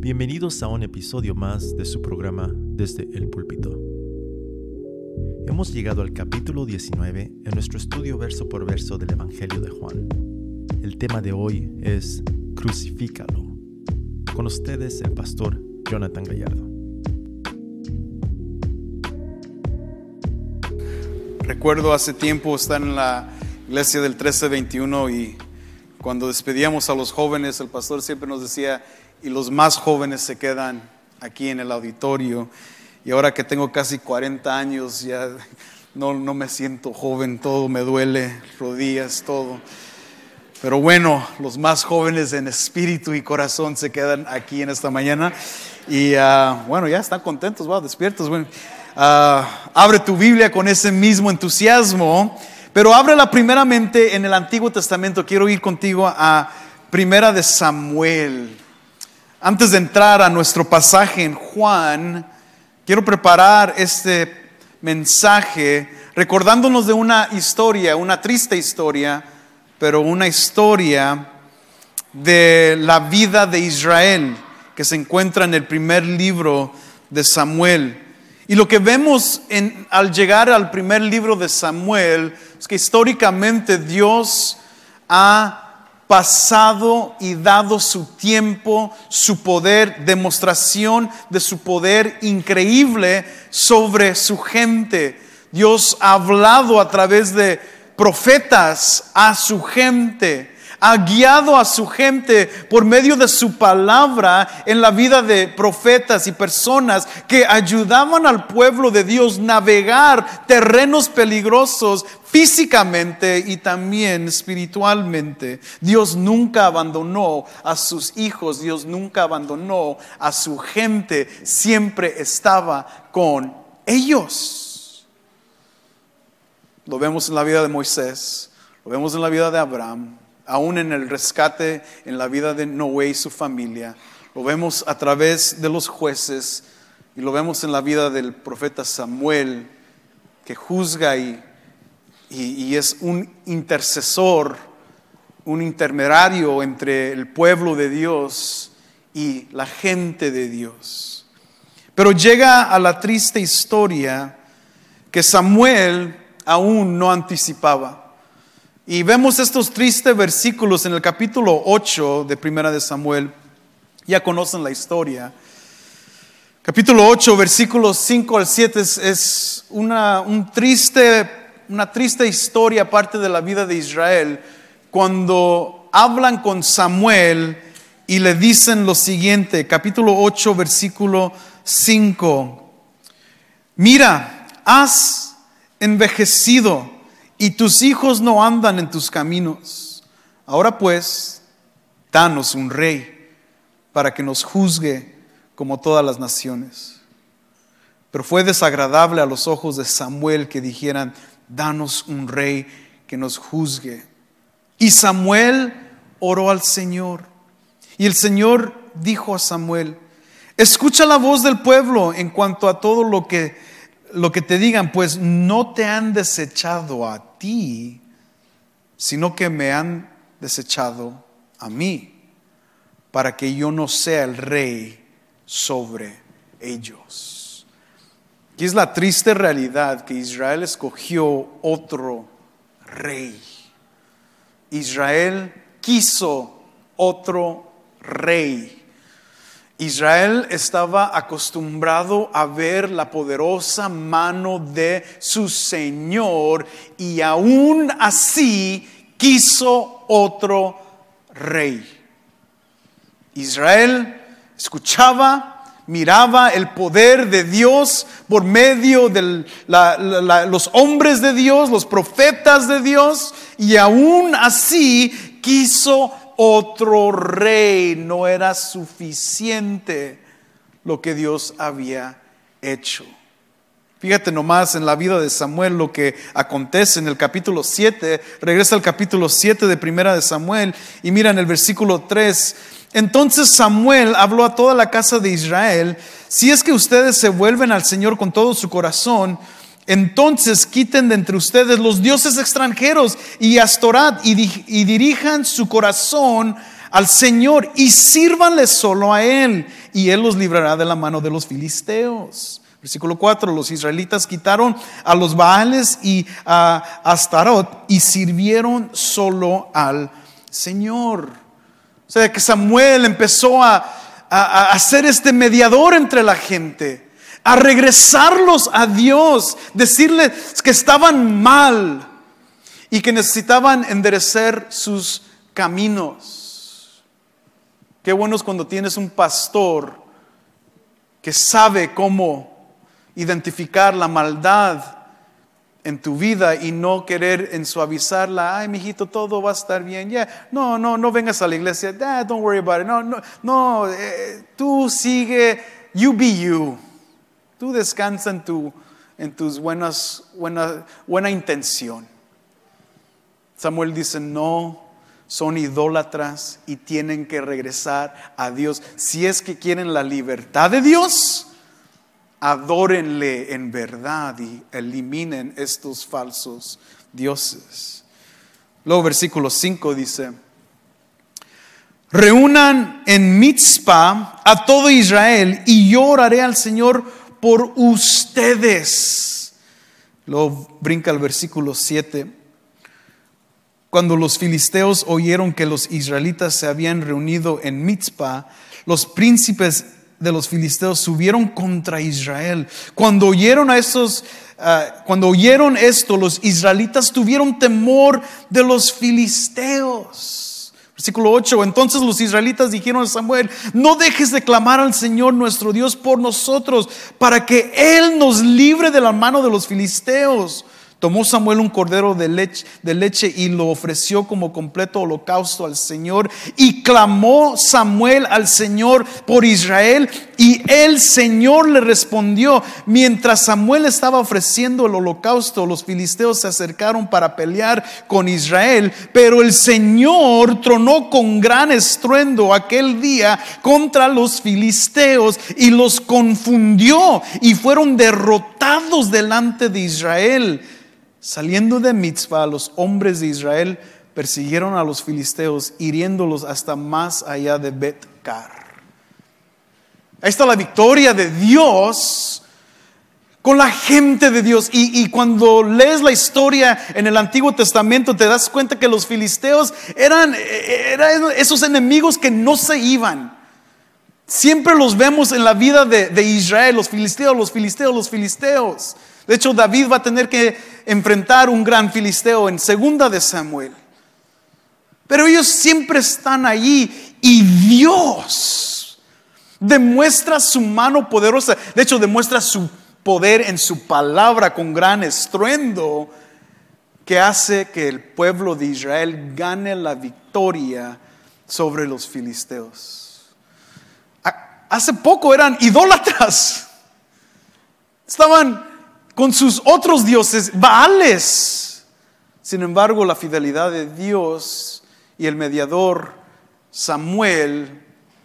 Bienvenidos a un episodio más de su programa Desde el Púlpito. Hemos llegado al capítulo 19 en nuestro estudio verso por verso del Evangelio de Juan. El tema de hoy es Crucifícalo. Con ustedes el pastor Jonathan Gallardo. Recuerdo hace tiempo estar en la iglesia del 1321 y cuando despedíamos a los jóvenes, el pastor siempre nos decía, y los más jóvenes se quedan aquí en el auditorio. Y ahora que tengo casi 40 años, ya no, no me siento joven, todo me duele, rodillas, todo. Pero bueno, los más jóvenes en espíritu y corazón se quedan aquí en esta mañana. Y ah, bueno, ya están contentos, wow, despiertos. Ah, abre tu Biblia con ese mismo entusiasmo, pero ábrela primeramente en el Antiguo Testamento. Quiero ir contigo a Primera de Samuel. Antes de entrar a nuestro pasaje en Juan, quiero preparar este mensaje recordándonos de una historia, una triste historia, pero una historia de la vida de Israel que se encuentra en el primer libro de Samuel. Y lo que vemos en, al llegar al primer libro de Samuel es que históricamente Dios ha pasado y dado su tiempo, su poder, demostración de su poder increíble sobre su gente. Dios ha hablado a través de profetas a su gente ha guiado a su gente por medio de su palabra en la vida de profetas y personas que ayudaban al pueblo de Dios navegar terrenos peligrosos físicamente y también espiritualmente. Dios nunca abandonó a sus hijos, Dios nunca abandonó a su gente, siempre estaba con ellos. Lo vemos en la vida de Moisés, lo vemos en la vida de Abraham, aún en el rescate en la vida de Noé y su familia. Lo vemos a través de los jueces y lo vemos en la vida del profeta Samuel, que juzga y, y, es un intercesor, un intermediario entre el pueblo de Dios y la gente de Dios. Pero llega a la triste historia que Samuel aún no anticipaba. Y vemos estos tristes versículos en el capítulo 8 de Primera de Samuel. Ya conocen la historia. Capítulo 8, versículos 5 al 7 es, una, un triste, una triste historia parte de la vida de Israel cuando hablan con Samuel y le dicen lo siguiente, capítulo 8, versículo 5. Mira, has envejecido y tus hijos no andan en tus caminos. Ahora pues, danos un rey para que nos juzgue como todas las naciones. Pero fue desagradable a los ojos de Samuel que dijeran, danos un rey que nos juzgue. Y Samuel oró al Señor. Y el Señor dijo a Samuel, escucha la voz del pueblo en cuanto a todo lo que lo que te digan, pues no te han desechado a ti, sino que me han desechado a mí, para que yo no sea el rey sobre ellos. Y es la triste realidad que Israel escogió otro rey. Israel quiso otro rey Israel estaba acostumbrado a ver la poderosa mano de su Señor y aún así quiso otro rey. Israel escuchaba, miraba el poder de Dios por medio de los hombres de Dios, los profetas de Dios, y aún así quiso otro rey. No era suficiente lo que Dios había hecho. Fíjate nomás en la vida de Samuel lo que acontece en el capítulo 7. Regresa al capítulo 7 de Primera de Samuel y mira en el versículo 3. Entonces Samuel habló a toda la casa de Israel, si es que ustedes se vuelven al Señor con todo su corazón, entonces quiten de entre ustedes los dioses extranjeros y Astorat y, dirijan su corazón al Señor y sírvanle solo a Él, y Él los librará de la mano de los filisteos. Versículo 4, los israelitas quitaron a los Baales y a Astarot y sirvieron solo al Señor. O sea, que Samuel empezó a, a, a ser este mediador entre la gente, a regresarlos a Dios, decirles que estaban mal y que necesitaban enderecer sus caminos. Qué bueno es cuando tienes un pastor que sabe cómo identificar la maldad en tu vida y no querer ensuavizarla. Ay, mijito, todo va a estar bien. Ya, no, no, no vengas a la iglesia. Ah, don't worry about it. No, no, no. Eh, tú sigue, you be you. Tú descansa en tu, en tus buenas, buena, buena intención. Samuel dice, no, son idólatras y tienen que regresar a Dios. Si es que quieren la libertad de Dios, adórenle en verdad y eliminen estos falsos dioses. Luego versículo 5 dice, reúnan en Mitzpah a todo Israel y yo oraré al Señor por ustedes. Luego brinca el versículo 7. Cuando los filisteos oyeron que los israelitas se habían reunido en Mitzpah, los príncipes de los filisteos subieron contra Israel. Cuando oyeron a estos, uh, cuando oyeron esto, los israelitas tuvieron temor de los filisteos. Versículo 8. Entonces los israelitas dijeron a Samuel, no dejes de clamar al Señor nuestro Dios por nosotros, para que Él nos libre de la mano de los filisteos. Tomó Samuel un cordero de leche, de leche, y lo ofreció como completo holocausto al Señor. Y clamó Samuel al Señor por Israel. Y el Señor le respondió. Mientras Samuel estaba ofreciendo el holocausto, los filisteos se acercaron para pelear con Israel. Pero el Señor tronó con gran estruendo aquel día contra los filisteos y los confundió y fueron derrotados delante de Israel. Saliendo de Mitzvah, los hombres de Israel persiguieron a los filisteos, hiriéndolos hasta más allá de Bet-Car. Ahí está la victoria de Dios con la gente de Dios. Y, cuando lees la historia en el Antiguo Testamento, te das cuenta que los filisteos eran, esos enemigos que no se iban. Siempre los vemos en la vida de Israel, los filisteos, los filisteos, los filisteos. De hecho, David va a tener que enfrentar un gran filisteo en segunda de Samuel. Pero ellos siempre están allí y Dios demuestra su mano poderosa. De hecho, demuestra su poder en su palabra con gran estruendo que hace que el pueblo de Israel gane la victoria sobre los filisteos. Hace poco eran idólatras. Estaban con sus otros dioses, Baales. Sin embargo, la fidelidad de Dios y el mediador Samuel,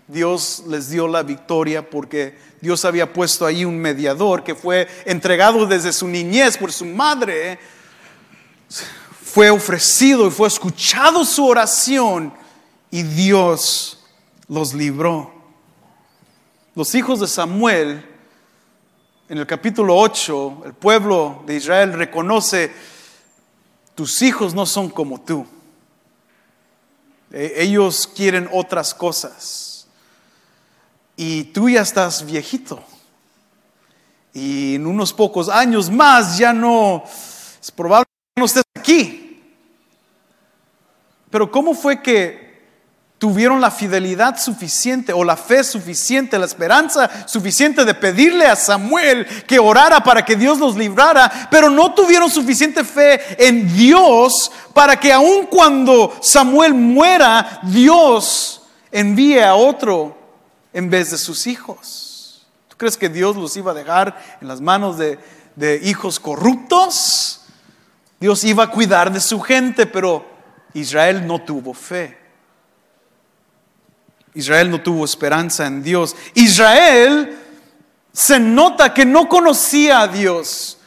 Dios les dio la victoria porque Dios había puesto ahí un mediador que fue entregado desde su niñez por su madre. Fue ofrecido y fue escuchado su oración y Dios los libró. Los hijos de Samuel en el capítulo 8, el pueblo de Israel reconoce, tus hijos no son como tú. E, ellos quieren otras cosas. Y tú ya estás viejito. Y en unos pocos años más ya no, es probable que no estés aquí. Pero ¿cómo fue que tuvieron la fidelidad suficiente o la fe suficiente, la esperanza suficiente de pedirle a Samuel que orara para que Dios los librara, pero no tuvieron suficiente fe en Dios para que aun cuando Samuel muera, Dios envíe a otro en vez de sus hijos. ¿Tú crees que Dios los iba a dejar en las manos de, de hijos corruptos? Dios iba a cuidar de su gente, pero Israel no tuvo fe. Israel no tuvo esperanza en Dios. Israel se nota que no conocía a Dios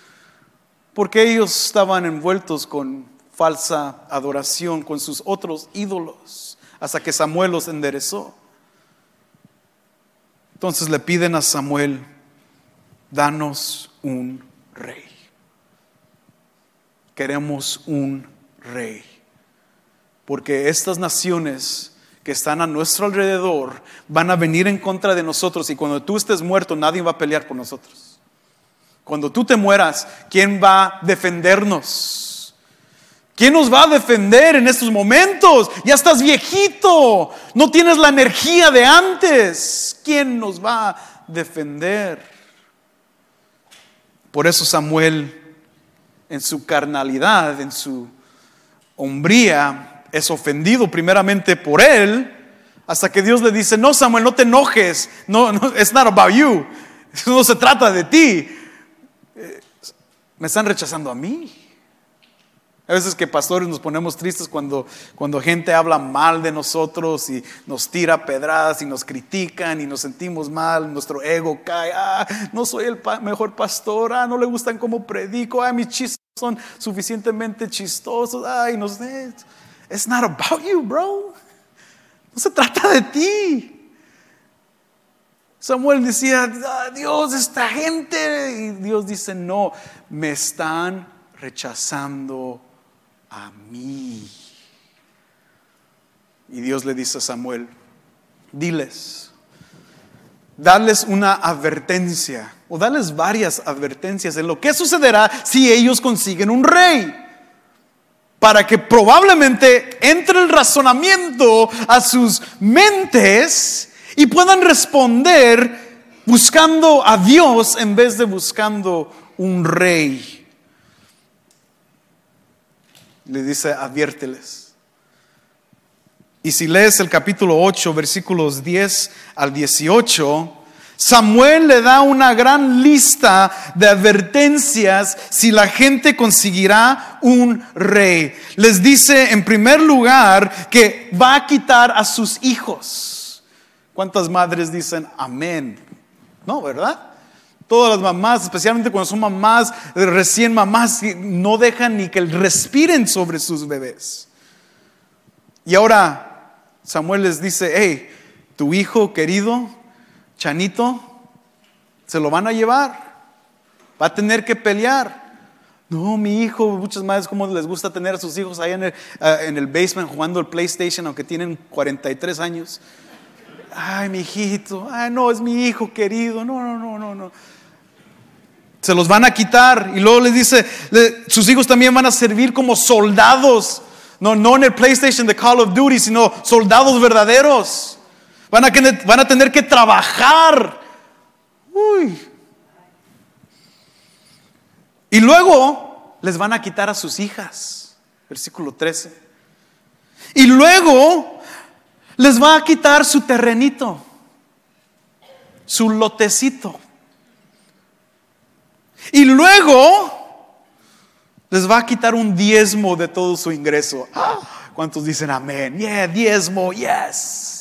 porque ellos estaban envueltos con falsa adoración, con sus otros ídolos. hasta que Samuel los enderezó. Entonces le piden a Samuel, danos un rey. Queremos un rey. Porque estas naciones que están a nuestro alrededor van a venir en contra de nosotros y cuando tú estés muerto nadie va a pelear por nosotros. Cuando tú te mueras, ¿quién va a defendernos? ¿Quién nos va a defender en estos momentos? Ya estás viejito, no tienes la energía de antes. ¿Quién nos va a defender? Por eso Samuel, en su carnalidad, en su hombría, es ofendido primeramente por él, hasta que Dios le dice, no Samuel, no te enojes, no, no it's not about you, no se trata de ti, eh, me están rechazando a mí. A veces que pastores nos ponemos tristes cuando, cuando gente habla mal de nosotros y nos tira pedradas y nos critican y nos sentimos mal, nuestro ego cae, ah, no soy el mejor pastor, ah, no le gustan cómo predico, ah, mis chistes son suficientemente chistosos, ay, no sé. It's not about you, bro. No se trata de ti. Samuel decía, ah, Dios, esta gente. Y Dios dice, no, me están rechazando a mí. Y Dios le dice a Samuel, diles, darles una advertencia o darles varias advertencias en lo que sucederá si ellos consiguen un rey para que probablemente entre el razonamiento a sus mentes y puedan responder buscando a Dios en vez de buscando un rey. Le dice, adviérteles. Y si lees el capítulo 8, versículos 10 al 18, Samuel le da una gran lista de advertencias si la gente conseguirá un rey. Les dice en primer lugar que va a quitar a sus hijos. ¿Cuántas madres dicen amén? No, ¿verdad? Todas las mamás, especialmente cuando son mamás, recién mamás, no dejan ni que respiren sobre sus bebés. Y ahora Samuel les dice, hey, tu hijo querido Chanito, se lo van a llevar. Va a tener que pelear. No, mi hijo, muchas madres como les gusta tener a sus hijos ahí en el, ah, en el basement jugando el PlayStation, aunque tienen 43 años. Ay, mi hijito, ay, no, es mi hijo querido. No, no, no, no, no. Se los van a quitar. Y luego les dice, sus hijos también van a servir como soldados. No, no en el PlayStation de Call of Duty, sino soldados verdaderos. Van a, van a tener que trabajar. Uy. Y luego les van a quitar a sus hijas. Versículo 13. Y luego les va a quitar su terrenito, su lotecito. Y luego les va a quitar un diezmo de todo su ingreso. Ah, ¿Cuántos dicen amén? Yeah, diezmo, yes.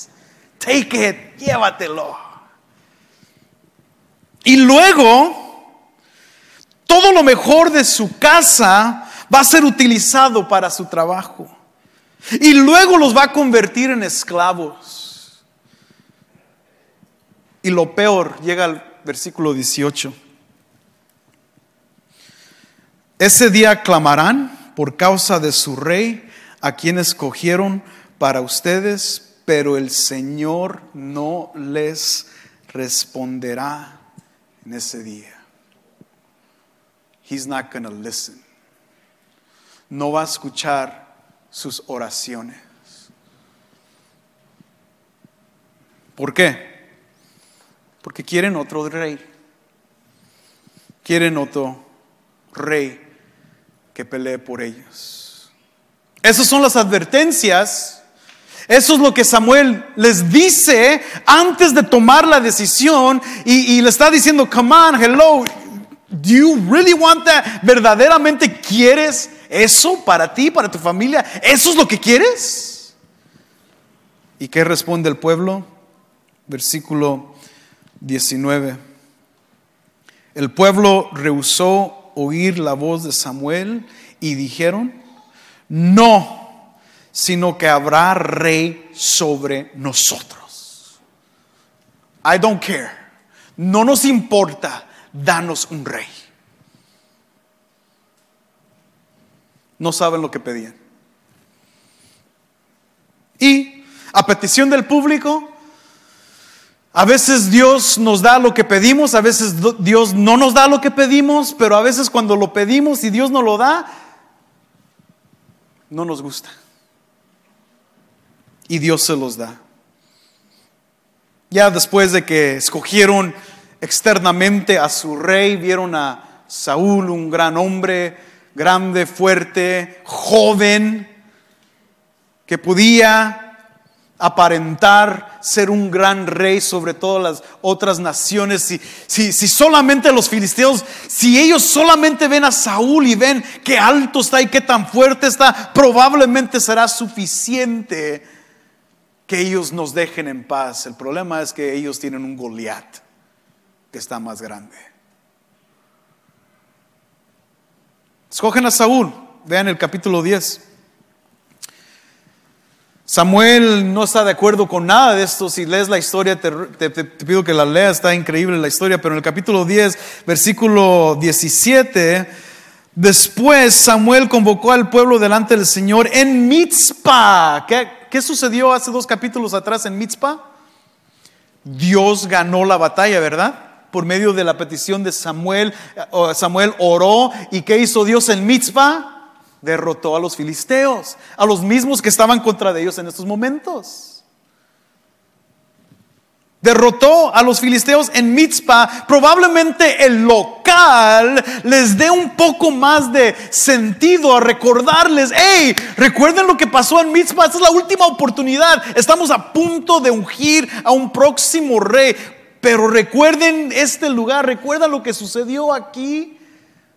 Take it, llévatelo. Y luego, todo lo mejor de su casa va a ser utilizado para su trabajo. Y luego los va a convertir en esclavos. Y lo peor, llega al versículo 18. Ese día clamarán por causa de su rey, a quien escogieron para ustedes, pero el Señor no les responderá en ese día. He's not going to listen. No va a escuchar sus oraciones. ¿Por qué? Porque quieren otro rey. Quieren otro rey que pelee por ellos. Esas son las advertencias eso es lo que Samuel les dice antes de tomar la decisión y, le está diciendo, come on, hello, do you really want that? ¿Verdaderamente quieres eso para ti, para tu familia? ¿Eso es lo que quieres? ¿Y qué responde el pueblo? Versículo 19. El pueblo rehusó oír la voz de Samuel y dijeron, no sino que habrá rey sobre nosotros. I don't care. No nos importa, danos un rey. No saben lo que pedían. Y a petición del público, a veces Dios nos da lo que pedimos, a veces Dios no nos da lo que pedimos, pero a veces cuando lo pedimos y Dios nos lo da, no nos gusta. Y Dios se los da. Ya después de que escogieron externamente a su rey, vieron a Saúl, un gran hombre, grande, fuerte, joven, que podía aparentar ser un gran rey sobre todas las otras naciones. Si, si, si, solamente los filisteos, si ellos solamente ven a Saúl y ven qué alto está y qué tan fuerte está, probablemente será suficiente que ellos nos dejen en paz. El problema es que ellos tienen un Goliat que está más grande. Escogen a Saúl, vean el capítulo 10. Samuel no está de acuerdo con nada de esto. Si lees la historia, te, pido que la leas, está increíble la historia. Pero en el capítulo 10, versículo 17, después Samuel convocó al pueblo delante del Señor en Mitzpah. ¿Qué, qué sucedió hace dos capítulos atrás en Mitzpah? Dios ganó la batalla, ¿verdad? Por medio de la petición de Samuel, Samuel oró. ¿Y qué hizo Dios en Mitzpah? derrotó a los filisteos, a los mismos que estaban contra de ellos en estos momentos. Derrotó a los filisteos en Mitzpah. Probablemente el local les dé un poco más de sentido a recordarles, hey, recuerden lo que pasó en Mitzpah, esta es la última oportunidad. Estamos a punto de ungir a un próximo rey. Pero recuerden este lugar, recuerda lo que sucedió aquí.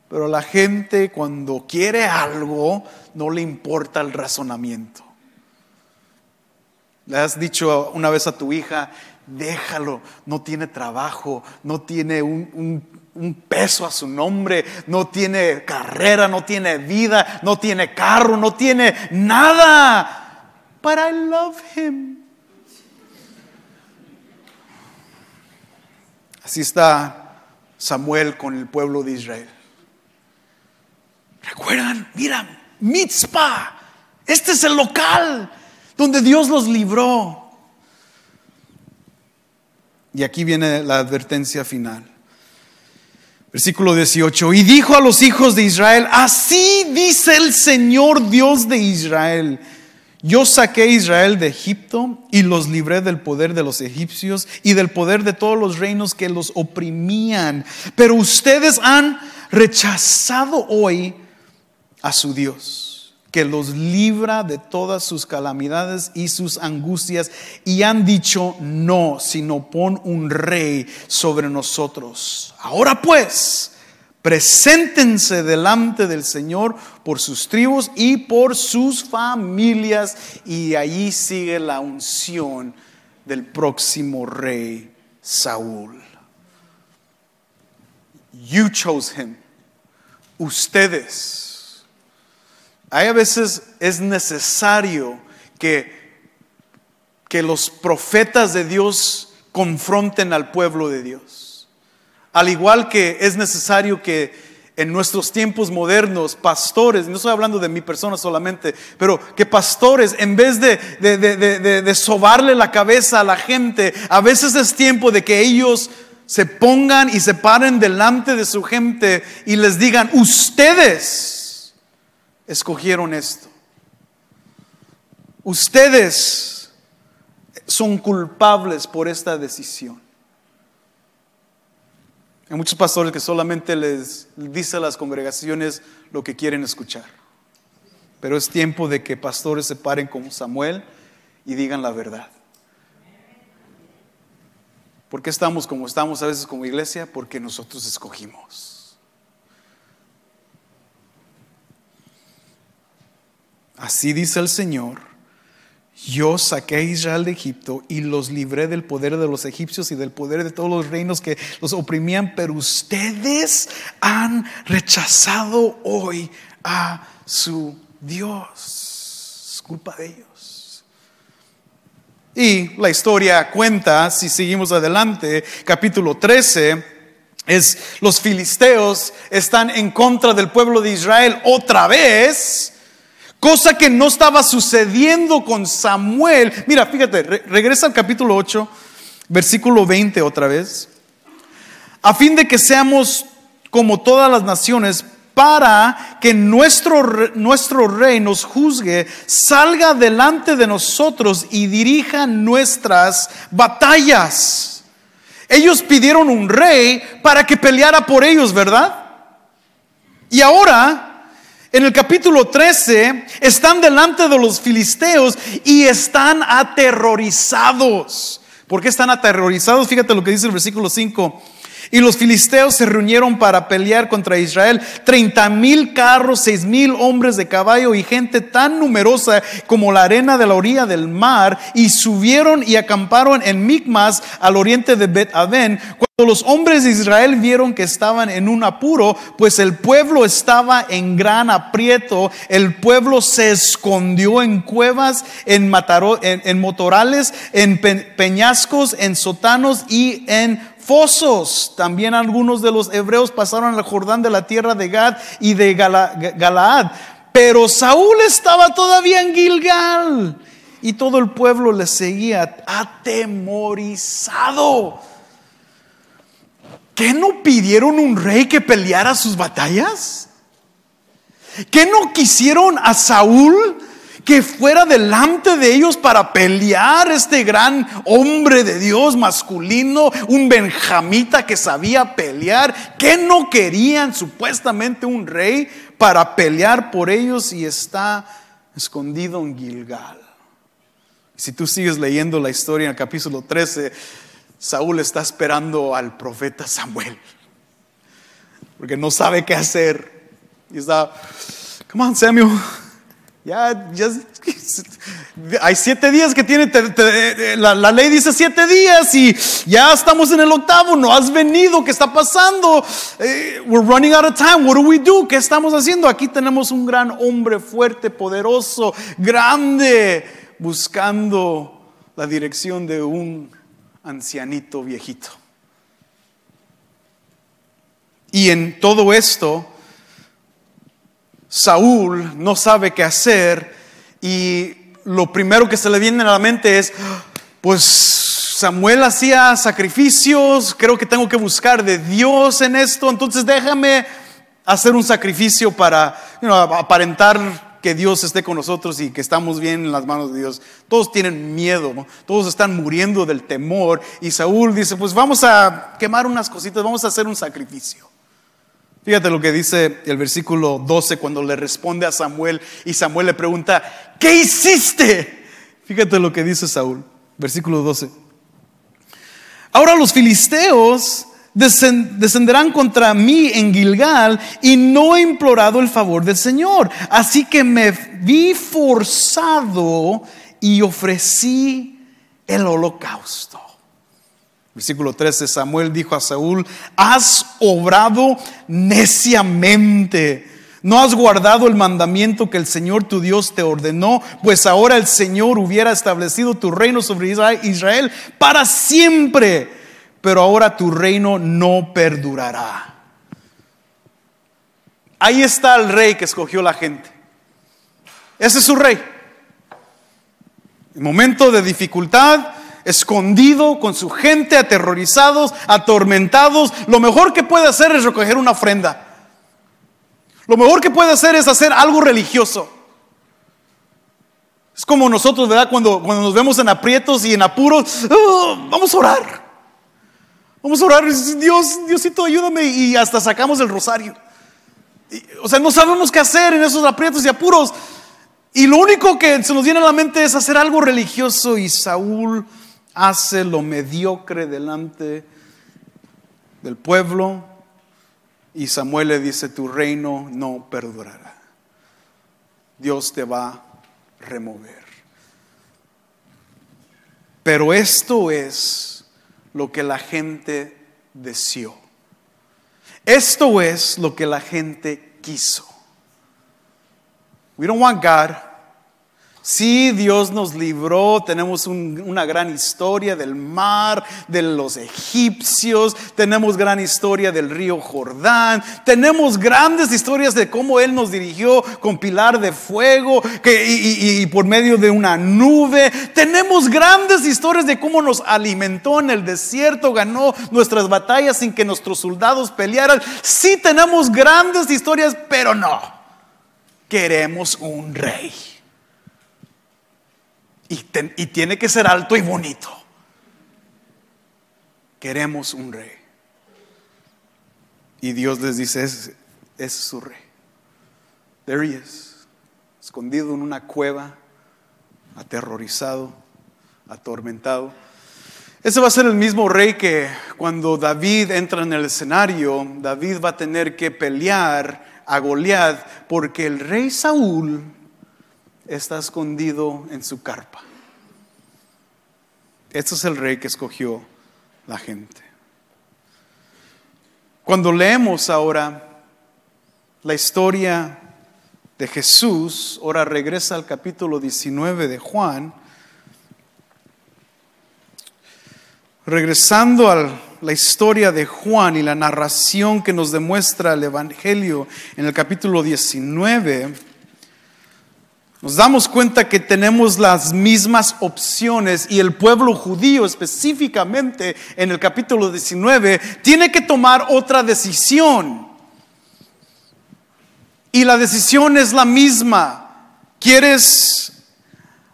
Pero la gente cuando quiere algo no le importa el razonamiento. Le has dicho una vez a tu hija, déjalo, no tiene trabajo, no tiene un, peso a su nombre, no tiene carrera, no tiene vida, no tiene carro, no tiene nada. But I love him. Así está Samuel con el pueblo de Israel. ¿Recuerdan? Mira, Mitzpah. Este es el local donde Dios los libró. Y aquí viene la advertencia final. Versículo 18. Y dijo a los hijos de Israel, así dice el Señor Dios de Israel. Yo saqué a Israel de Egipto y los libré del poder de los egipcios y del poder de todos los reinos que los oprimían. Pero ustedes han rechazado hoy a su Dios, que los libra de todas sus calamidades y sus angustias, y han dicho, no, sino pon un rey sobre nosotros. Ahora pues, preséntense delante del Señor por sus tribus y por sus familias, y allí sigue la unción del próximo rey Saúl. You chose him. Ustedes hay a veces es necesario que, que los profetas de Dios confronten al pueblo de Dios. Al igual que es necesario que en nuestros tiempos modernos, pastores, no estoy hablando de mi persona solamente, pero que pastores, en vez de, de, de, de, sobarle la cabeza a la gente, a veces es tiempo de que ellos se pongan y se paren delante de su gente y les digan, ustedes escogieron esto. Ustedes son culpables por esta decisión. Hay muchos pastores que solamente les dicen a las congregaciones lo que quieren escuchar. Pero es tiempo de que pastores se paren como Samuel y digan la verdad. ¿Por qué estamos como estamos a veces como iglesia? Porque nosotros escogimos. Así dice el Señor, yo saqué a Israel de Egipto y los libré del poder de los egipcios y del poder de todos los reinos que los oprimían, pero ustedes han rechazado hoy a su Dios. culpa de ellos. Y la historia cuenta, si seguimos adelante, capítulo 13, es los filisteos están en contra del pueblo de Israel otra vez, cosa que no estaba sucediendo con Samuel. Mira, fíjate, regresa al capítulo 8, versículo 20 otra vez. A fin de que seamos como todas las naciones, para que nuestro, nuestro rey nos juzgue, salga delante de nosotros y dirija nuestras batallas. Ellos pidieron un rey para que peleara por ellos, ¿verdad? Y ahora, en el capítulo 13, están delante de los filisteos y están aterrorizados. ¿Por qué están aterrorizados? Fíjate lo que dice el versículo 5. Y los filisteos se reunieron para pelear contra Israel. Treinta mil carros, seis mil hombres de caballo y gente tan numerosa como la arena de la orilla del mar. Y subieron y acamparon en Micmas al oriente de Bet Aven. Cuando los hombres de Israel vieron que estaban en un apuro, pues el pueblo estaba en gran aprieto, el pueblo se escondió en cuevas, en, en motorales, en peñascos, en sotanos y en fosos. También algunos de los hebreos pasaron al Jordán de la tierra de Gad y de Galaad. Pero Saúl estaba todavía en Gilgal y todo el pueblo le seguía atemorizado. ¿Qué no pidieron un rey que peleara sus batallas? ¿Qué no quisieron a Saúl que fuera delante de ellos para pelear este gran hombre de Dios masculino, un benjamita que sabía pelear, que no querían supuestamente un rey para pelear por ellos y está escondido en Gilgal. Si tú sigues leyendo la historia en el capítulo 13, Saúl está esperando al profeta Samuel, porque no sabe qué hacer. Y está, come on Samuel, ya, ya, hay siete días que tiene, la, ley dice siete días y ya estamos en el octavo, no has venido, ¿qué está pasando? Eh, we're running out of time, what do we do? ¿Qué estamos haciendo? Aquí tenemos un gran hombre fuerte, poderoso, grande, buscando la dirección de un ancianito viejito. Y en todo esto, Saúl no sabe qué hacer y lo primero que se le viene a la mente es, pues Samuel hacía sacrificios, creo que tengo que buscar de Dios en esto, entonces déjame hacer un sacrificio para aparentar que Dios esté con nosotros y que estamos bien en las manos de Dios. Todos tienen miedo, todos están muriendo del temor y Saúl dice, pues vamos a quemar unas cositas, vamos a hacer un sacrificio. Fíjate lo que dice el versículo 12 cuando le responde a Samuel y Samuel le pregunta, ¿qué hiciste? Fíjate lo que dice Saúl, versículo 12. Ahora los filisteos descenderán contra mí en Gilgal y no he implorado el favor del Señor. Así que me vi forzado y ofrecí el holocausto. Versículo 13, Samuel dijo a Saúl, has obrado neciamente. No has guardado el mandamiento que el Señor tu Dios te ordenó, pues ahora el Señor hubiera establecido tu reino sobre Israel para siempre, pero ahora tu reino no perdurará. Ahí está el rey que escogió la gente. Ese es su rey. En momento de dificultad, escondido con su gente, aterrorizados, atormentados, lo mejor que puede hacer es recoger una ofrenda. Lo mejor que puede hacer es hacer algo religioso. Es como nosotros, ¿verdad? Cuando, nos vemos en aprietos y en apuros, oh, vamos a orar. Vamos a orar, Dios, Diosito, ayúdame y hasta sacamos el rosario. o sea, no sabemos qué hacer en esos aprietos y apuros. Y lo único que se nos viene a la mente es hacer algo religioso. Y Saúl hace lo mediocre delante del pueblo y Samuel le dice, tu reino no perdurará. Dios te va a remover. Pero esto es lo que la gente deseó. Esto es lo que la gente quiso. We don't want God Sí, Dios nos libró, tenemos un- una gran historia del mar, de los egipcios, tenemos gran historia del río Jordán, tenemos grandes historias de cómo Él nos dirigió con pilar de fuego y- y por medio de una nube. Tenemos grandes historias de cómo nos alimentó en el desierto, ganó nuestras batallas sin que nuestros soldados pelearan. Sí tenemos grandes historias, pero no. Queremos un rey. Y, tiene que ser alto y bonito. Queremos un rey. Y Dios les dice, ese es su rey. There he is, escondido en una cueva, aterrorizado, atormentado. Ese va a ser el mismo rey que cuando David entra en el escenario, David va a tener que pelear a Goliat porque el rey Saúl está escondido en su carpa. Este es el rey que escogió la gente. Cuando leemos ahora la historia de Jesús, ahora regresa al capítulo 19 de Juan, regresando a la historia de Juan y la narración que nos demuestra el Evangelio en el capítulo 19, nos damos cuenta que tenemos las mismas opciones y el pueblo judío específicamente en el capítulo 19 tiene que tomar otra decisión. Y la decisión es la misma. ¿Quieres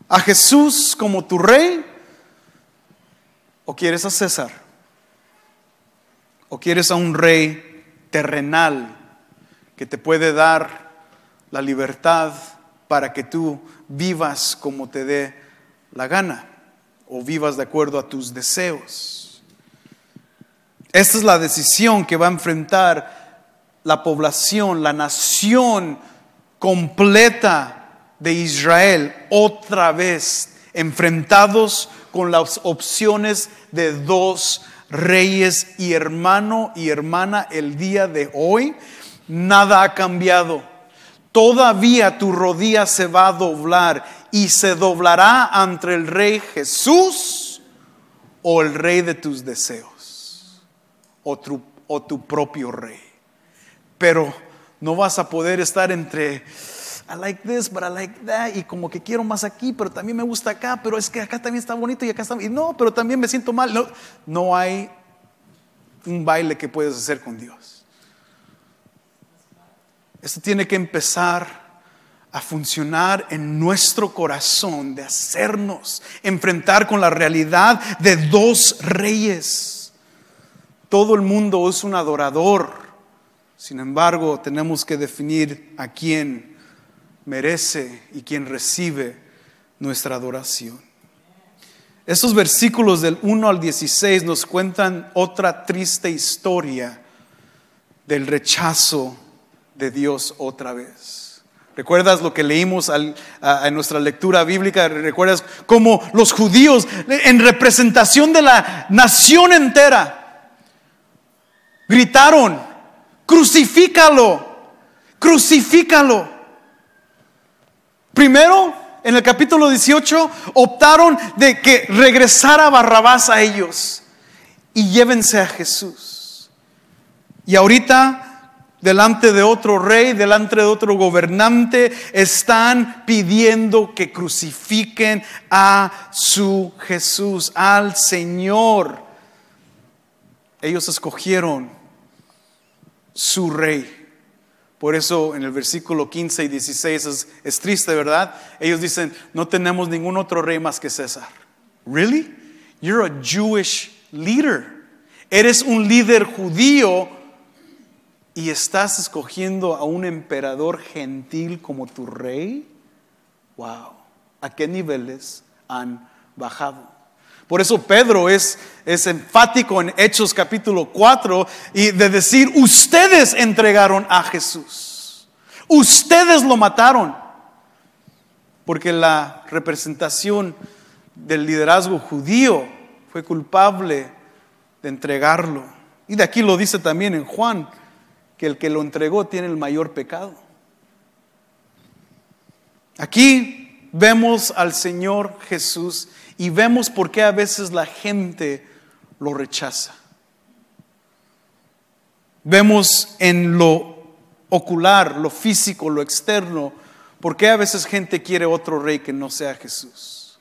a Jesús como tu rey o quieres a César? ¿O quieres a un rey terrenal que te puede dar la libertad para que tú vivas como te dé la gana o vivas de acuerdo a tus deseos. Esta es la decisión que va a enfrentar la población, la nación completa de Israel otra vez, enfrentados con las opciones de dos reyes y hermano y hermana el día de hoy. Nada ha cambiado todavía tu rodilla se va a doblar y se doblará ante el rey Jesús o el rey de tus deseos o tu, propio rey. Pero no vas a poder estar entre I like this, but I like that, y como que quiero más aquí, pero también me gusta acá, pero es que acá también está bonito y acá está, y no, pero también me siento mal. No, no hay un baile que puedes hacer con Dios. Esto tiene que empezar a funcionar en nuestro corazón, de hacernos enfrentar con la realidad de dos reyes. Todo el mundo es un adorador. Sin embargo, tenemos que definir a quién merece y quién recibe nuestra adoración. Estos versículos del 1 al 16 nos cuentan otra triste historia del rechazo de Dios otra vez. ¿Recuerdas lo que leímos al, a, en nuestra lectura bíblica? ¿Recuerdas cómo los judíos, en representación de la nación entera, gritaron, crucifícalo, crucifícalo? Primero, en el capítulo 18, optaron de que regresara Barrabás a ellos y llévense a Jesús. Y ahorita delante de otro rey, delante de otro gobernante, están pidiendo que crucifiquen a su Jesús, al Señor. Ellos escogieron su rey. Por eso en el versículo 15 y 16 es, es, triste, ¿verdad? Ellos dicen, no tenemos ningún otro rey más que César. ¿Really? You're a Jewish leader. Eres un líder judío y estás escogiendo a un emperador gentil como tu rey, wow, ¿a qué niveles han bajado? Por eso Pedro es, es enfático en Hechos capítulo 4 y de decir, ustedes entregaron a Jesús, ustedes lo mataron, porque la representación del liderazgo judío fue culpable de entregarlo. Y de aquí lo dice también en Juan que el que lo entregó tiene el mayor pecado. Aquí vemos al Señor Jesús y vemos por qué a veces la gente lo rechaza. Vemos en lo ocular, lo físico, lo externo, por qué a veces gente quiere otro rey que no sea Jesús.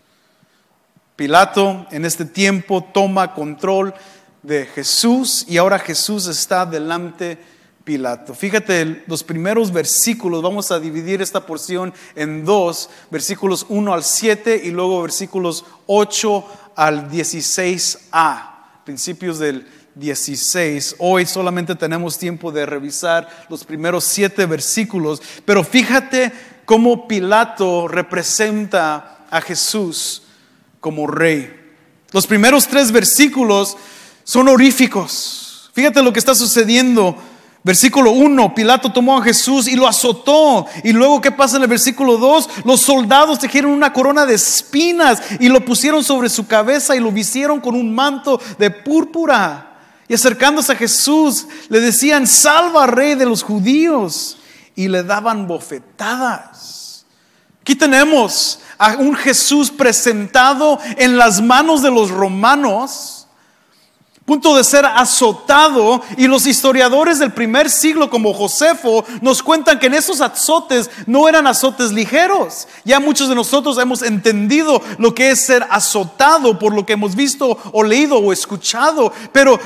Pilato en este tiempo toma control de Jesús y ahora Jesús está delante de Pilato. Fíjate los primeros versículos, vamos a dividir esta porción en dos, versículos 1 al 7 y luego versículos 8 al 16a, principios del 16. Hoy solamente tenemos tiempo de revisar los primeros siete versículos, pero fíjate cómo Pilato representa a Jesús como rey. Los primeros tres versículos son horíficos. Fíjate lo que está sucediendo Versículo 1, Pilato tomó a Jesús y lo azotó. Y luego, ¿qué pasa en el versículo 2? Los soldados tejieron una corona de espinas y lo pusieron sobre su cabeza y lo vistieron con un manto de púrpura. Y acercándose a Jesús, le decían, salva rey de los judíos. Y le daban bofetadas. Aquí tenemos a un Jesús presentado en las manos de los romanos punto de ser azotado y los historiadores del primer siglo como Josefo nos cuentan que en esos azotes no eran azotes ligeros. Ya muchos de nosotros hemos entendido lo que es ser azotado por lo que hemos visto o leído o escuchado, pero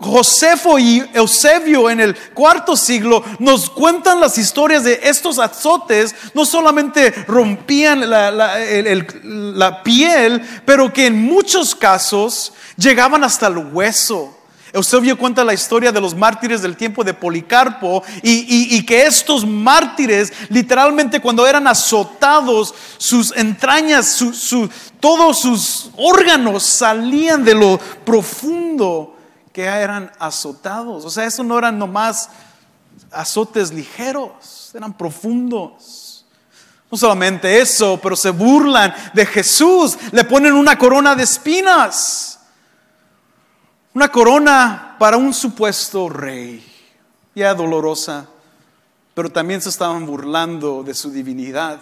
Josefo y Eusebio en el cuarto siglo nos cuentan las historias de estos azotes, no solamente rompían la, piel, pero que en muchos casos llegaban hasta el hueso. Eusebio cuenta la historia de los mártires del tiempo de Policarpo y, que estos mártires, literalmente cuando eran azotados, sus entrañas, todos sus órganos salían de lo profundo que eran azotados. O sea, eso no eran nomás azotes ligeros, eran profundos. No solamente eso, pero se burlan de Jesús, le ponen una corona de espinas. Una corona para un supuesto rey, ya dolorosa, pero también se estaban burlando de su divinidad,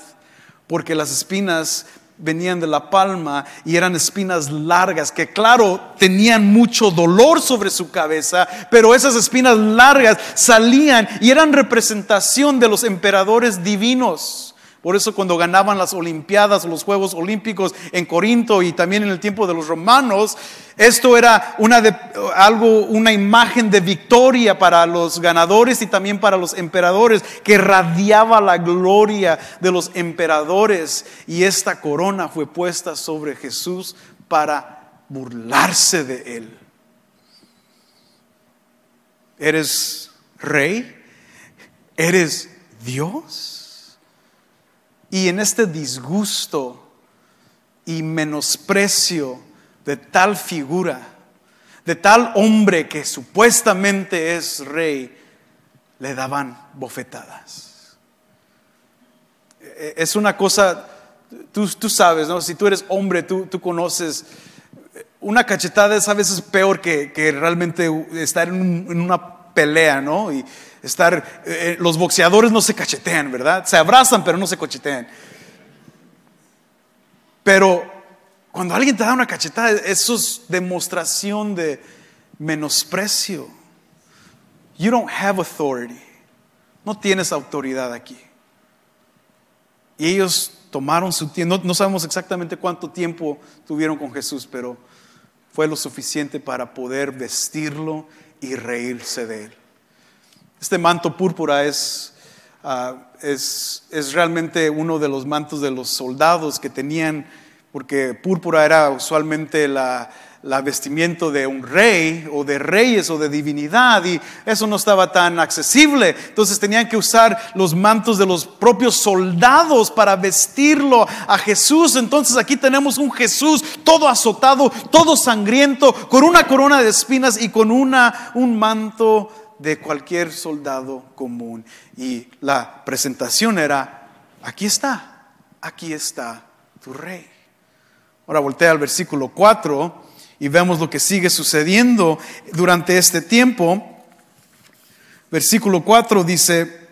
porque las espinas venían de la palma y eran espinas largas que claro tenían mucho dolor sobre su cabeza, pero esas espinas largas salían y eran representación de los emperadores divinos. Por eso cuando ganaban las Olimpiadas, los Juegos Olímpicos en Corinto y también en el tiempo de los romanos, esto era una algo, una imagen de victoria para los ganadores y también para los emperadores, que radiaba la gloria de los emperadores. Y esta corona fue puesta sobre Jesús para burlarse de él. ¿Eres rey? ¿Eres Dios? Y en este disgusto y menosprecio de tal figura, de tal hombre que supuestamente es rey, le daban bofetadas. E-, es una cosa, tú, sabes, ¿no? si tú eres hombre, tú, conoces, una cachetada es a veces peor que, realmente estar en, en una pelea, ¿no? Y, estar, eh, los boxeadores no se cachetean, ¿verdad? Se abrazan, pero no se cachetean. Pero cuando alguien te da una cachetada, eso es demostración de menosprecio. You don't have authority. No tienes autoridad aquí. Y ellos tomaron su tiempo, no, no, sabemos exactamente cuánto tiempo tuvieron con Jesús, pero fue lo suficiente para poder vestirlo y reírse de él. Este manto púrpura ah, es, es, realmente uno de los mantos de los soldados que tenían, porque púrpura era usualmente la, la vestimenta de un rey o de reyes o de divinidad y eso no estaba tan accesible. Entonces tenían que usar los mantos de los propios soldados para vestirlo a Jesús. Entonces aquí tenemos un Jesús todo azotado, todo sangriento, con una corona de espinas y con una, un manto de cualquier soldado común. Y la presentación era, aquí está, aquí está tu rey. Ahora voltea al versículo 4 y vemos lo que sigue sucediendo durante este tiempo. Versículo 4 dice,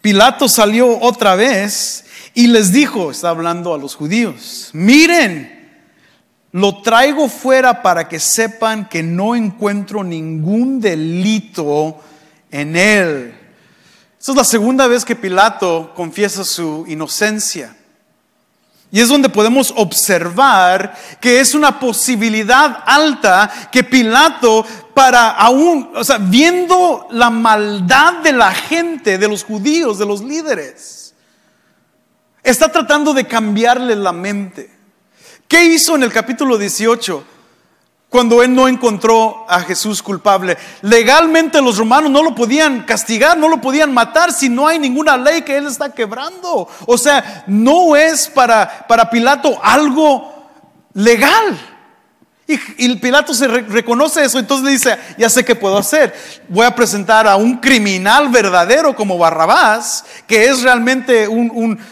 Pilato salió otra vez Y les dijo, está hablando a los judíos, miren, lo traigo fuera para que sepan que no encuentro ningún delito en él. Esta es la segunda vez que Pilato confiesa su inocencia. Y es donde podemos observar que es una posibilidad alta que Pilato, para aún, o sea, viendo la maldad de la gente, de los judíos, de los líderes, está tratando de cambiarle la mente. ¿Qué hizo en el capítulo 18? cuando él no encontró a Jesús culpable. Legalmente los romanos no lo podían castigar, no lo podían matar si no hay ninguna ley que él está quebrando. O sea, no es para, para Pilato algo legal. Y, Pilato se reconoce eso, entonces le dice, ya sé qué puedo hacer. Voy a presentar a un criminal verdadero como Barrabás, que es realmente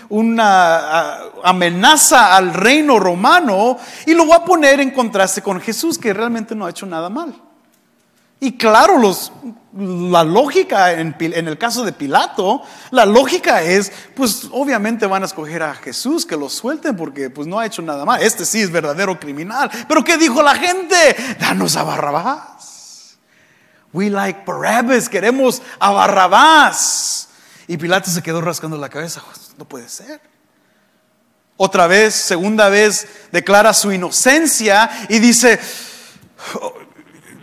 una amenaza al reino romano, y lo voy a poner en contraste con Jesús, que realmente no ha hecho nada mal. Y claro, la lógica en, el caso de Pilato, la lógica es, pues obviamente van a escoger a Jesús, que lo suelten porque pues no ha hecho nada mal. Este sí es verdadero criminal. Pero ¿qué dijo la gente? Danos a Barrabás. We like Barabbas, queremos a Barrabás. Y Pilato se quedó rascando la cabeza. No puede ser. Otra vez, segunda vez, declara su inocencia y dice,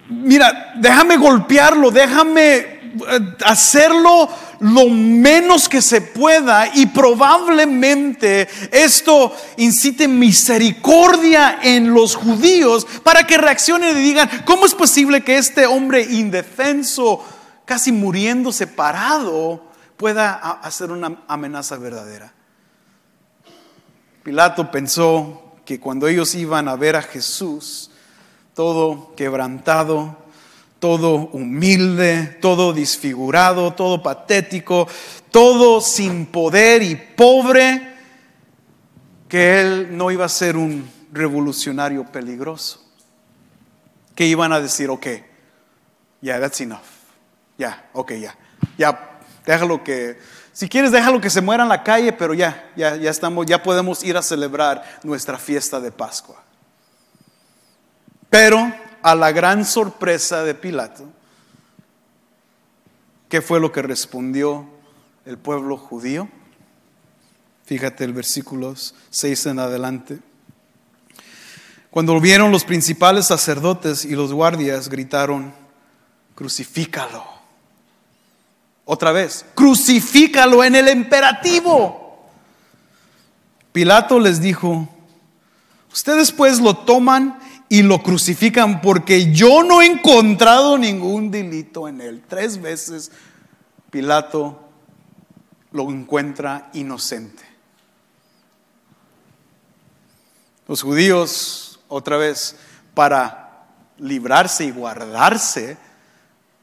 mira, déjame golpearlo, déjame eh, hacerlo lo menos que se pueda y probablemente esto incite misericordia en los judíos para que reaccionen y digan, ¿cómo es posible que este hombre indefenso, casi muriendo separado, pueda hacer una amenaza verdadera? Pilato pensó que cuando ellos iban a ver a Jesús, todo quebrantado, todo humilde, todo disfigurado, todo patético, todo sin poder y pobre, que él no iba a ser un revolucionario peligroso. Que iban a decir, ok, ya, yeah, that's enough. Ya, ok, ya. Ya, déjalo que, si quieres, déjalo que se muera en la calle, pero ya, ya, ya estamos, ya podemos ir a celebrar nuestra fiesta de Pascua. Pero a la gran sorpresa de Pilato, ¿qué fue lo que respondió el pueblo judío? Fíjate el versículo 6 en adelante. Cuando vieron los principales sacerdotes y los guardias, gritaron, crucifícalo. Otra vez, crucifícalo en el imperativo. Pilato les dijo, ustedes pues lo toman y lo crucifican porque yo no he encontrado ningún delito en él. Tres veces Pilato lo encuentra inocente. Los judíos, otra vez, para librarse y guardarse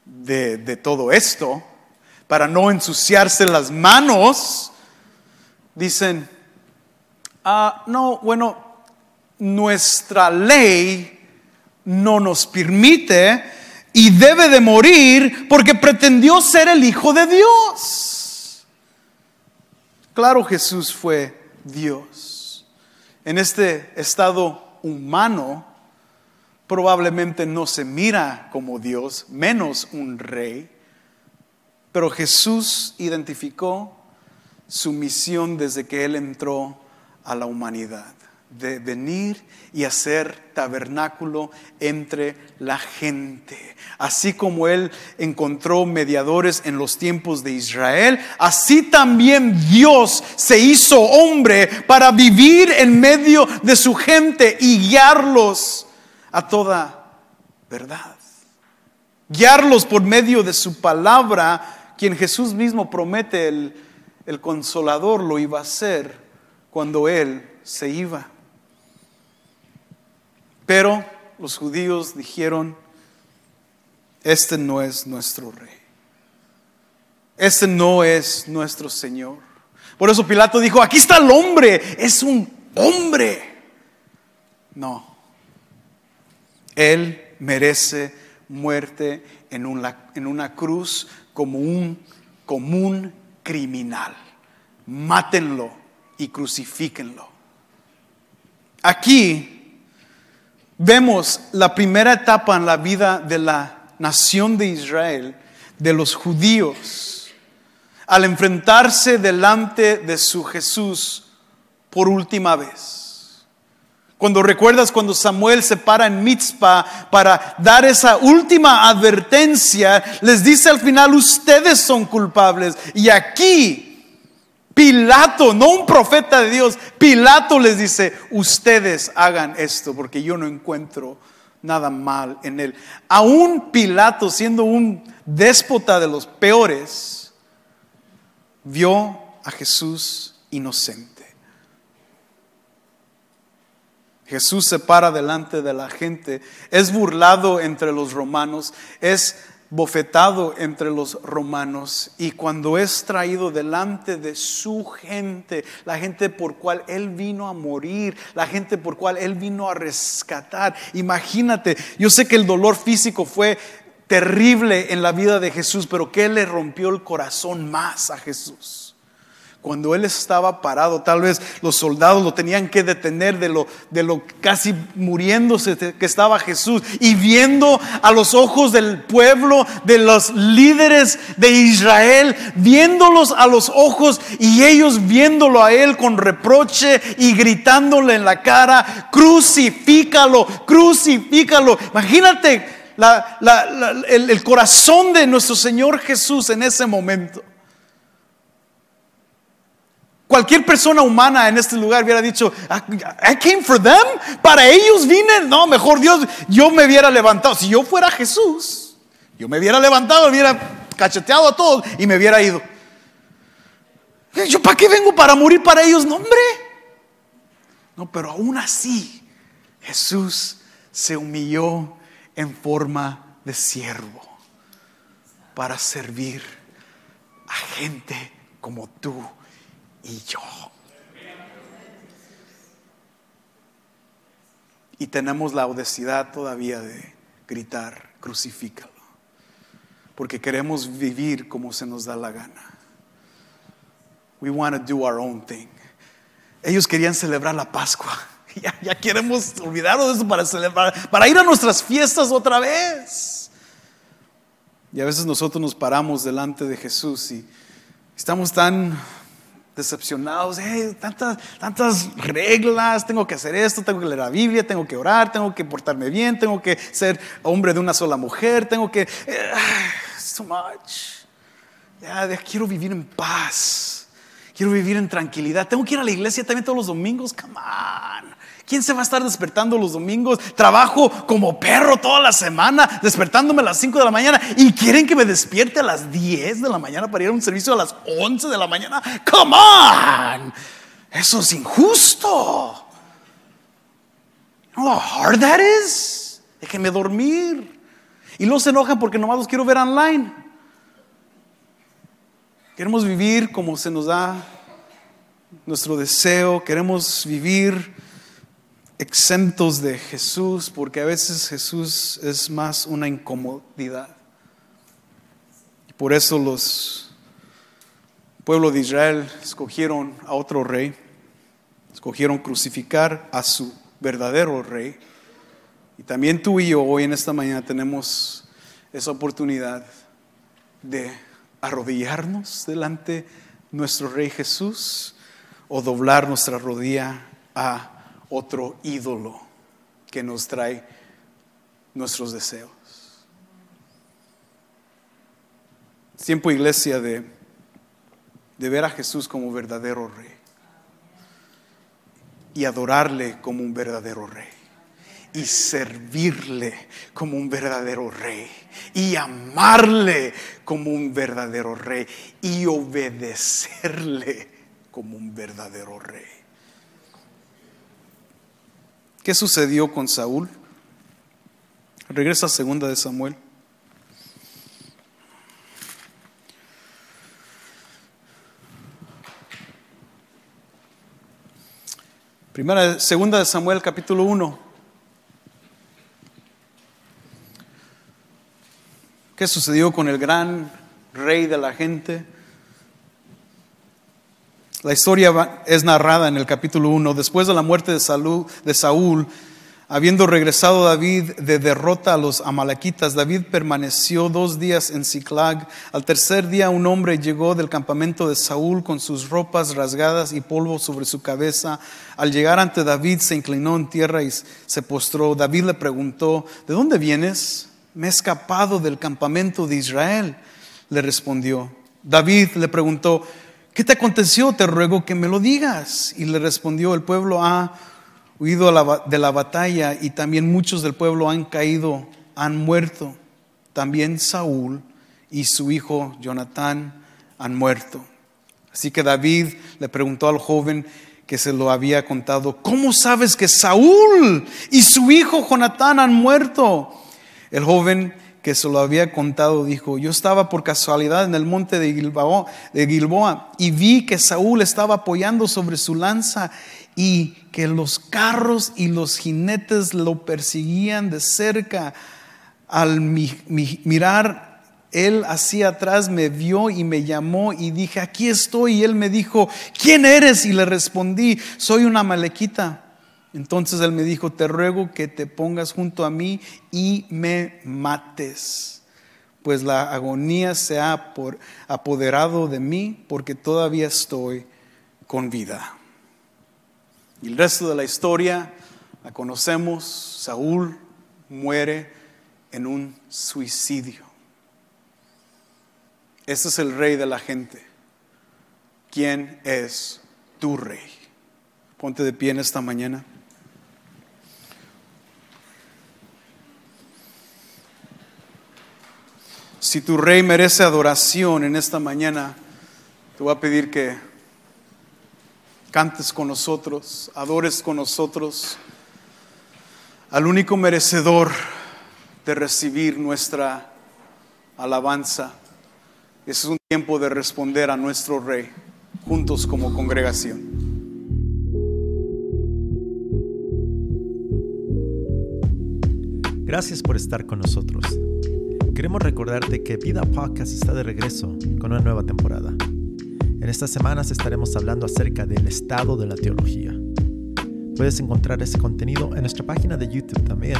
de, todo esto, para no ensuciarse las manos, dicen, ah, no, bueno, nuestra ley no nos permite y debe de morir porque pretendió ser el Hijo de Dios. Claro, Jesús fue Dios. En este estado humano, probablemente no se mira como Dios, menos un rey, pero Jesús identificó su misión desde que Él entró a la humanidad de venir y hacer tabernáculo entre la gente. Así como Él encontró mediadores en los tiempos de Israel, así también Dios se hizo hombre para vivir en medio de su gente y guiarlos a toda verdad. Guiarlos por medio de su palabra, quien Jesús mismo promete el, el consolador lo iba a hacer cuando Él se iba. Pero los judíos dijeron, este no es nuestro rey. Este no es nuestro Señor. Por eso Pilato dijo, aquí está el hombre, es un hombre. No, Él merece muerte en una, en una cruz como un común criminal. Mátenlo y crucifíquenlo. Aquí vemos la primera etapa en la vida de la nación de Israel, de los judíos, al enfrentarse delante de su Jesús por última vez. Cuando recuerdas cuando Samuel se para en Mitzpah para dar esa última advertencia, les dice al final, ustedes son culpables. Y aquí Pilato, no un profeta de Dios, Pilato les dice, ustedes hagan esto porque yo no encuentro nada mal en él. Aún Pilato, siendo un déspota de los peores, vio a Jesús inocente. Jesús se para delante de la gente, es burlado entre los romanos, es bofetado entre los romanos y cuando es traído delante de su gente, la gente por cual él vino a morir, la gente por cual él vino a rescatar. Imagínate, yo sé que el dolor físico fue terrible en la vida de Jesús, pero ¿qué le rompió el corazón más a Jesús? Cuando él estaba parado, tal vez los soldados lo tenían que detener de lo, de lo casi muriéndose que estaba Jesús y viendo a los ojos del pueblo, de los líderes de Israel, viéndolos a los ojos y ellos viéndolo a él con reproche y gritándole en la cara, crucifícalo, crucifícalo. Imagínate el corazón de nuestro Señor Jesús en ese momento. Cualquier persona humana en este lugar hubiera dicho, I came for them, para ellos vine. No, mejor Dios, yo me hubiera levantado. Si yo fuera Jesús, yo me hubiera levantado, hubiera cacheteado a todos y me hubiera ido. ¿Yo para qué vengo? ¿Para morir para ellos? No, hombre. No, pero aún así, Jesús se humilló en forma de siervo para servir a gente como tú y yo. Y tenemos la audacidad todavía de gritar, crucifícalo. Porque queremos vivir como se nos da la gana. We want to do our own thing. Ellos querían celebrar la Pascua. Ya, ya queremos olvidarnos de eso para celebrar, para ir a nuestras fiestas otra vez. Y a veces nosotros nos paramos delante de Jesús y estamos tan decepcionados, tantas, tantas reglas, tengo que hacer esto, tengo que leer la Biblia, tengo que orar, tengo que portarme bien, tengo que ser hombre de una sola mujer, tengo que... Eh, so much. Ya, quiero vivir en paz, quiero vivir en tranquilidad, tengo que ir a la iglesia también todos los domingos, come on. ¿Quién se va a estar despertando los domingos? Trabajo como perro toda la semana, despertándome a las 5 de la mañana y quieren que me despierte a las 10 de la mañana para ir a un servicio a las 11 de la mañana. Come on. Eso es injusto. No, how hard that is. Déjenme dormir. Y no se enojan porque nomás los quiero ver online. Queremos vivir como se nos da nuestro deseo. Queremos vivir exentos de Jesús porque a veces Jesús es más una incomodidad. Por eso los pueblo de Israel escogieron a otro rey, escogieron crucificar a su verdadero rey. Y también tú y yo hoy en esta mañana tenemos esa oportunidad de arrodillarnos delante de nuestro rey Jesús o doblar nuestra rodilla a otro ídolo que nos trae nuestros deseos. Tiempo, iglesia, de, de ver a Jesús como verdadero rey y adorarle como un verdadero rey y servirle como un verdadero rey y amarle como un verdadero rey y obedecerle como un verdadero rey. ¿Qué sucedió con Saúl? Regresa a segunda de Samuel. Primera, segunda de Samuel, capítulo 1. ¿Qué sucedió con el gran rey de la gente? La historia es narrada en el capítulo 1. Después de la muerte de, de Saúl, Habiendo regresado David de derrota a los amalequitas, David permaneció dos días en Ciclag. Al tercer día un hombre llegó del campamento de Saúl con sus ropas rasgadas y polvo sobre su cabeza. Al llegar ante David se inclinó en tierra y se postró. David le preguntó, ¿de dónde vienes? Me he escapado del campamento de Israel, le respondió. David le preguntó, ¿qué te aconteció? Te ruego que me lo digas. Y le respondió, el pueblo ha huido de la batalla y también muchos del pueblo han caído, han muerto. También Saúl y su hijo Jonatán han muerto. Así que David le preguntó al joven que se lo había contado, ¿cómo sabes que Saúl y su hijo Jonatán han muerto? El joven que se lo había contado dijo, yo estaba por casualidad en el monte de Gilboa, de Gilboa y vi que Saúl estaba apoyando sobre su lanza y que los carros y los jinetes lo perseguían de cerca. Al mirar él hacia atrás me vio y me llamó y dije, aquí estoy. Y él me dijo, ¿quién eres? Y le respondí, soy una malequita. Entonces él me dijo, te ruego que te pongas junto a mí y me mates, pues la agonía se ha apoderado de mí porque todavía estoy con vida. Y el resto de la historia la conocemos. Saúl muere en un suicidio. Ese es el rey de la gente. ¿Quién es tu rey? Ponte de pie en esta mañana. Si tu rey merece adoración en esta mañana, te voy a pedir que cantes con nosotros, adores con nosotros al único merecedor de recibir nuestra alabanza. Es un tiempo de responder a nuestro Rey juntos como congregación. Gracias por estar con nosotros. Queremos recordarte que Vida Podcast está de regreso con una nueva temporada. En estas semanas estaremos hablando acerca del estado de la teología. Puedes encontrar ese contenido en nuestra página de YouTube también,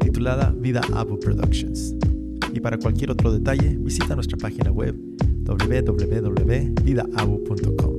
titulada Vida Abu Productions. Y para cualquier otro detalle, visita nuestra página web www.vidaabu.com.